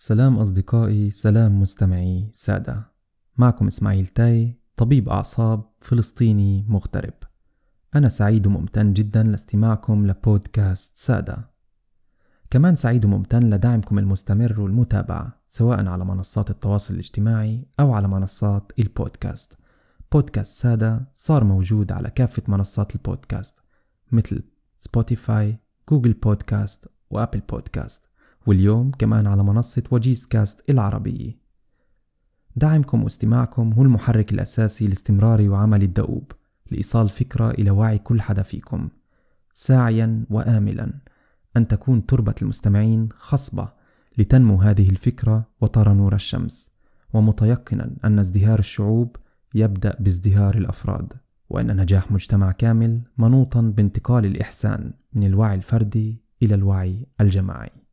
سلام أصدقائي سلام مستمعي سادة. معكم إسماعيل تاي طبيب أعصاب فلسطيني مغترب. أنا سعيد وممتن جدا لاستماعكم لبودكاست سادة. كمان سعيد وممتن لدعمكم المستمر والمتابعة سواء على منصات التواصل الاجتماعي أو على منصات البودكاست. بودكاست سادة صار موجود على كافة منصات البودكاست مثل سبوتيفاي جوجل بودكاست وأبل بودكاست واليوم كمان على منصة وجيز كاست العربية دعمكم واستماعكم هو المحرك الأساسي لاستمراري وعملي الدؤوب لإيصال فكرة إلى وعي كل حدا فيكم. ساعيا وآملا. أن تكون تربة المستمعين خصبة لتنمو هذه الفكرة وترى نور الشمس. ومتيقنا أن ازدهار الشعوب يبدأ بازدهار الأفراد. وأن نجاح مجتمع كامل منوطا بانتقال الإحسان من الوعي الفردي إلى الوعي الجماعي.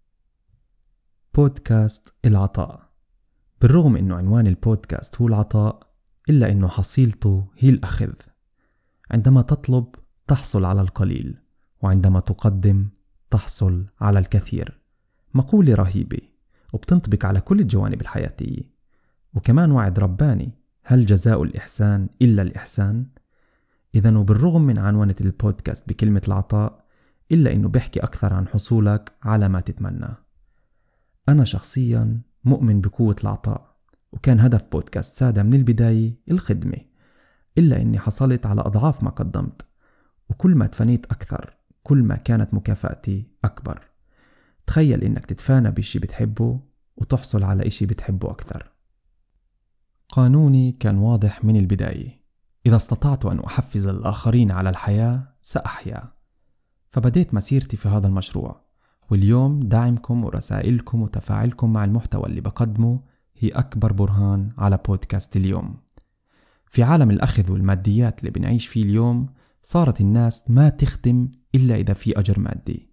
بودكاست العطاء. بالرغم أنه عنوان البودكاست هو العطاء إلا أنه حصيلته هي الأخذ. عندما تطلب تحصل على القليل وعندما تقدم تحصل على الكثير. مقولة رهيبة وبتنطبق على كل الجوانب الحياتية. وكمان وعد رباني هل جزاء الإحسان إلا الإحسان؟ إذا وبالرغم من عنونة البودكاست بكلمة العطاء إلا إنه بيحكي أكثر عن حصولك على ما تتمنى. أنا شخصيا مؤمن بقوة العطاء وكان هدف بودكاست سادة من البداية الخدمة إلا إني حصلت على أضعاف ما قدمت وكل ما تفانيت أكثر كل ما كانت مكافأتي أكبر. تخيل إنك تتفانى بشي بتحبه وتحصل على إشي بتحبه أكثر. قانوني كان واضح من البداية إذا استطعت أن أحفز الآخرين على الحياة سأحيا. فبديت مسيرتي في هذا المشروع. واليوم دعمكم ورسائلكم وتفاعلكم مع المحتوى اللي بقدمه هي أكبر برهان على بودكاست اليوم. في عالم الأخذ والماديات اللي بنعيش فيه اليوم صارت الناس ما تخدم إلا إذا في أجر مادي.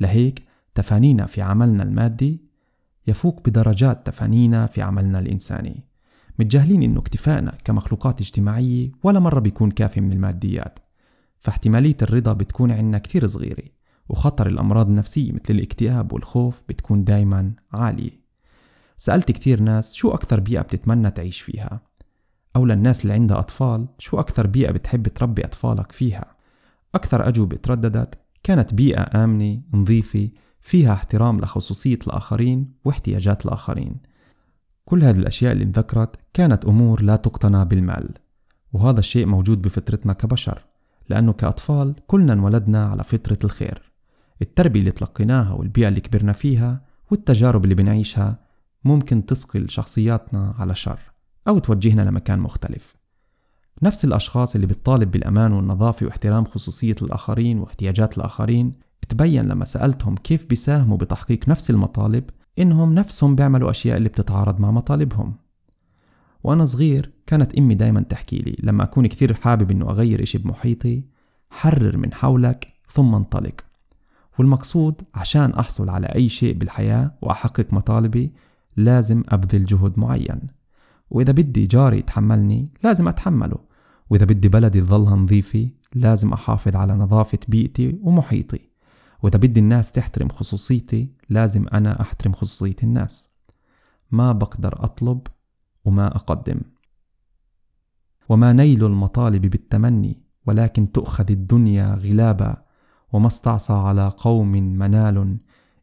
لهيك تفانينا في عملنا المادي يفوق بدرجات تفانينا في عملنا الإنساني. متجاهلين إنه اكتفائنا كمخلوقات اجتماعية ولا مرة بيكون كافي من الماديات. فاحتمالية الرضا بتكون عنا كثير صغيرة. وخطر الأمراض النفسية مثل الاكتئاب والخوف بتكون دايما عالية. سألت كثير ناس شو أكثر بيئة بتتمنى تعيش فيها؟ أو للناس اللي عندها أطفال شو أكثر بيئة بتحب تربي أطفالك فيها؟ أكثر أجوبة ترددت كانت بيئة آمنة نظيفة فيها احترام لخصوصية الآخرين واحتياجات الآخرين. كل هذه الأشياء اللي انذكرت كانت أمور لا تقتنى بالمال. وهذا الشيء موجود بفطرتنا كبشر لأنه كأطفال كلنا انولدنا على فطرة الخير. التربية اللي تلقيناها والبيئة اللي كبرنا فيها والتجارب اللي بنعيشها ممكن تسقل شخصياتنا على شر أو توجهنا لمكان مختلف. نفس الأشخاص اللي بتطالب بالأمان والنظافة واحترام خصوصية الآخرين واحتياجات الآخرين تبين لما سألتهم كيف بيساهموا بتحقيق نفس المطالب إنهم نفسهم بيعملوا أشياء اللي بتتعارض مع مطالبهم. وأنا صغير كانت أمي دايما تحكي لي لما أكون كثير حابب إنه أغير إشي بمحيطي حرر من حولك ثم انطلق. والمقصود عشان أحصل على أي شيء بالحياة وأحقق مطالبي لازم أبذل جهد معين. وإذا بدي جاري يتحملني لازم أتحمله. وإذا بدي بلدي تظلها نظيفة لازم أحافظ على نظافة بيئتي ومحيطي. وإذا بدي الناس تحترم خصوصيتي لازم أنا أحترم خصوصية الناس. ما بقدر أطلب وما أقدم. وما نيل المطالب بالتمني ولكن تؤخذ الدنيا غلابا. وما استعصى على قوم منال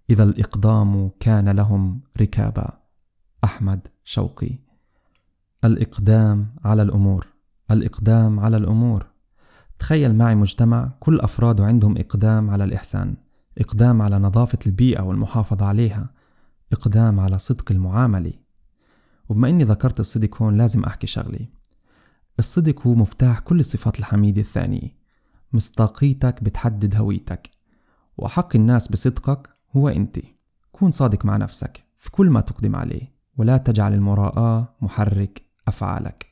إذا الإقدام كان لهم ركابا. أحمد شوقي. الإقدام على الأمور. الإقدام على الأمور. تخيل معي مجتمع كل أفراده عندهم إقدام على الإحسان. إقدام على نظافة البيئة والمحافظة عليها. إقدام على صدق المعاملة. وبما إني ذكرت الصدق هون لازم أحكي شغلي الصدق هو مفتاح كل الصفات الحميدة الثانية. مصداقيتك بتحدد هويتك وأحق الناس بصدقك هو أنت. كون صادق مع نفسك في كل ما تقدم عليه ولا تجعل المراءة محرك أفعالك.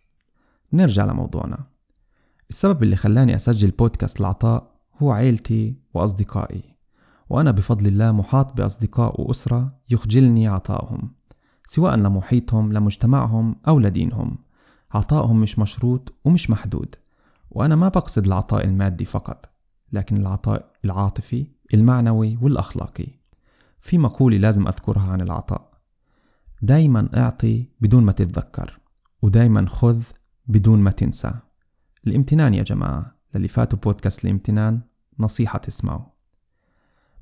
نرجع لموضوعنا. السبب اللي خلاني أسجل بودكاست العطاء هو عيلتي وأصدقائي وأنا بفضل الله محاط بأصدقاء وأسرة يخجلني عطائهم سواء لمحيطهم لمجتمعهم أو لدينهم. عطائهم مش مشروط ومش محدود. وأنا ما بقصد العطاء المادي فقط لكن العطاء العاطفي المعنوي والأخلاقي. في مقولة لازم أذكرها عن العطاء. دايما أعطي بدون ما تتذكر ودايما خذ بدون ما تنسى. الامتنان يا جماعة للي فاتوا بودكاست الامتنان نصيحة تسمعوا.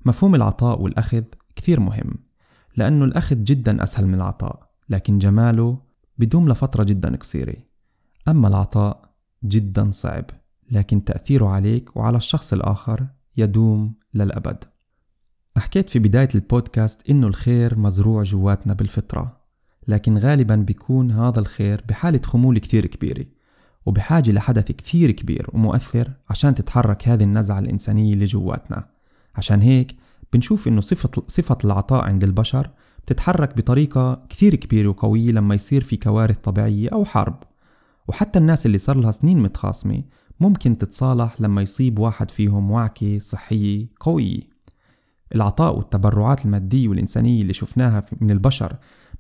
مفهوم العطاء والأخذ كثير مهم لأنه الأخذ جدا أسهل من العطاء لكن جماله بدوم لفترة جدا قصيرة. أما العطاء جدا صعب لكن تأثيره عليك وعلى الشخص الآخر يدوم للأبد. حكيت في بداية البودكاست إنه الخير مزروع جواتنا بالفطرة لكن غالبا بيكون هذا الخير بحالة خمول كثير كبيرة وبحاجة لحدث كثير كبير ومؤثر عشان تتحرك هذه النزعة الإنسانية اللي جواتنا. عشان هيك بنشوف إنه صفة, صفة العطاء عند البشر بتتحرك بطريقة كثير كبيرة وقوية لما يصير في كوارث طبيعية أو حرب. وحتى الناس اللي صار لها سنين متخاصمة ممكن تتصالح لما يصيب واحد فيهم وعكة صحية قوية. العطاء والتبرعات المادية والإنسانية اللي شفناها من البشر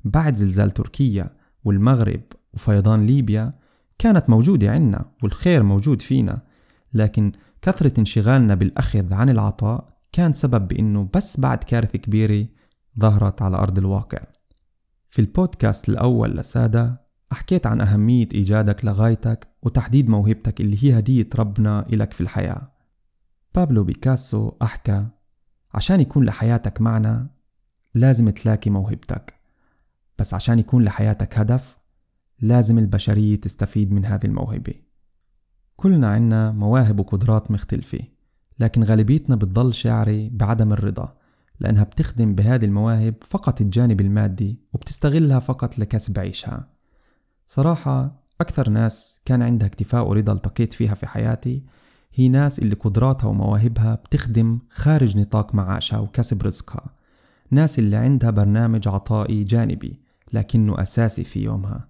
بعد زلزال تركيا والمغرب وفيضان ليبيا كانت موجودة عنا والخير موجود فينا لكن كثرة انشغالنا بالأخذ عن العطاء كان سبب بأنه بس بعد كارثة كبيرة ظهرت على أرض الواقع. في البودكاست الأول لسادة حكيت عن أهمية إيجادك لغايتك وتحديد موهبتك اللي هي هدية ربنا إلك في الحياة. بابلو بيكاسو أحكى عشان يكون لحياتك معنى لازم تلاقي موهبتك. بس عشان يكون لحياتك هدف لازم البشرية تستفيد من هذه الموهبة. كلنا عنا مواهب وقدرات مختلفة لكن غالبيتنا بتضل شاعرة بعدم الرضا لأنها بتخدم بهذه المواهب فقط الجانب المادي وبتستغلها فقط لكسب عيشها. صراحة أكثر ناس كان عندها اكتفاء ورضا التقيت فيها في حياتي هي ناس اللي قدراتها ومواهبها بتخدم خارج نطاق معاشها وكسب رزقها. ناس اللي عندها برنامج عطائي جانبي لكنه أساسي في يومها.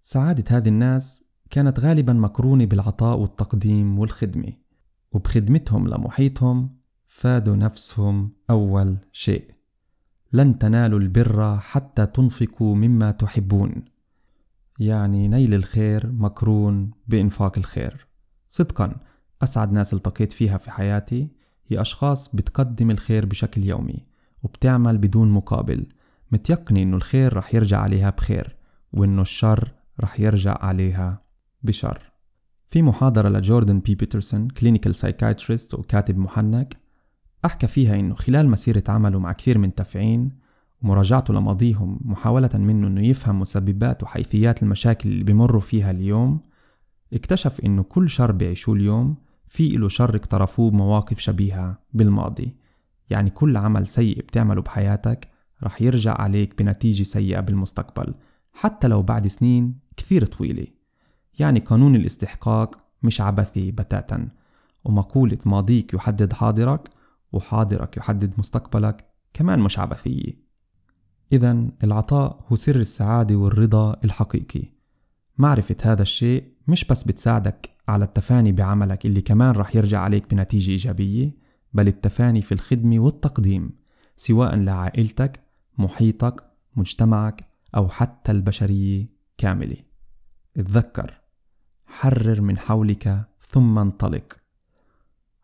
سعادة هذه الناس كانت غالبا مقرونة بالعطاء والتقديم والخدمة وبخدمتهم لمحيطهم فادوا نفسهم أول شيء. لن تنالوا البر حتى تنفقوا مما تحبون. يعني نيل الخير مقرون بإنفاق الخير. صدقا أسعد ناس التقيت فيها في حياتي. هي أشخاص بتقدم الخير بشكل يومي وبتعمل بدون مقابل. متيقنة إنه الخير رح يرجع عليها بخير وإنه الشر رح يرجع عليها بشر. في محاضرة لجوردن بي بيترسون clinical psychiatrist وكاتب محنك أحكى فيها إنه خلال مسيرة عمله مع كثير من يافعين ومراجعته لماضيهم محاولة منه إنه يفهم مسببات وحيثيات المشاكل اللي بمروا فيها اليوم اكتشف إنه كل شر بيعيشوه اليوم في إله شر اقترفوه بمواقف شبيهة بالماضي. يعني كل عمل سيء بتعمله بحياتك رح يرجع عليك بنتيجة سيئة بالمستقبل حتى لو بعد سنين كثير طويلة. يعني قانون الاستحقاق مش عبثي بتاتا ومقولة ماضيك يحدد حاضرك وحاضرك يحدد مستقبلك كمان مش عبثية. إذا العطاء هو سر السعادة والرضا الحقيقي. معرفة هذا الشيء مش بس بتساعدك على التفاني بعملك اللي كمان رح يرجع عليك بنتيجة إيجابية بل التفاني في الخدمة والتقديم سواء لعائلتك محيطك مجتمعك أو حتى البشرية كاملة. اتذكر حرر من حولك ثم انطلق.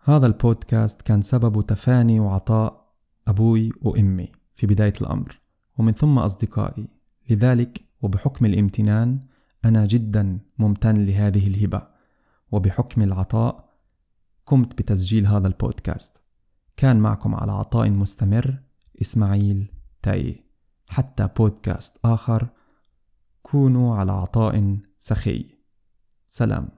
هذا البودكاست كان سببه تفاني وعطاء أبوي وأمي في بداية الأمر. ومن ثم أصدقائي لذلك وبحكم الامتنان أنا جدا ممتن لهذه الهبة وبحكم العطاء قمت بتسجيل هذا البودكاست. كان معكم على عطاء مستمر إسماعيل تاي. حتى بودكاست آخر كونوا على عطاء سخي. سلام.